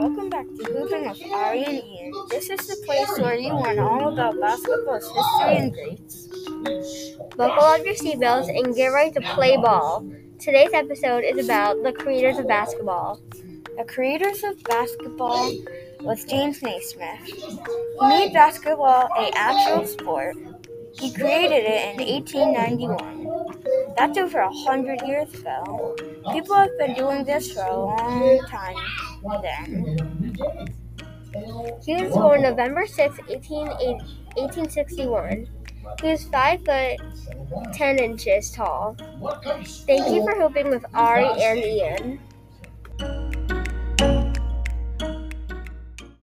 Welcome back to Hoopin' with Ari and Ian. This is the place where you learn all about basketball's history and greats. Buckle up your seatbelts and get ready to play ball. Today's episode is about the creators of basketball. The creators of basketball was James Naismith. He made basketball a actual sport. He created it in 1891. That's over a hundred years ago. People have been doing this for a long time then. He was born November 6, 1861. He was 5 foot 10 inches tall. Thank you for Hoopin' with Ari and Ian.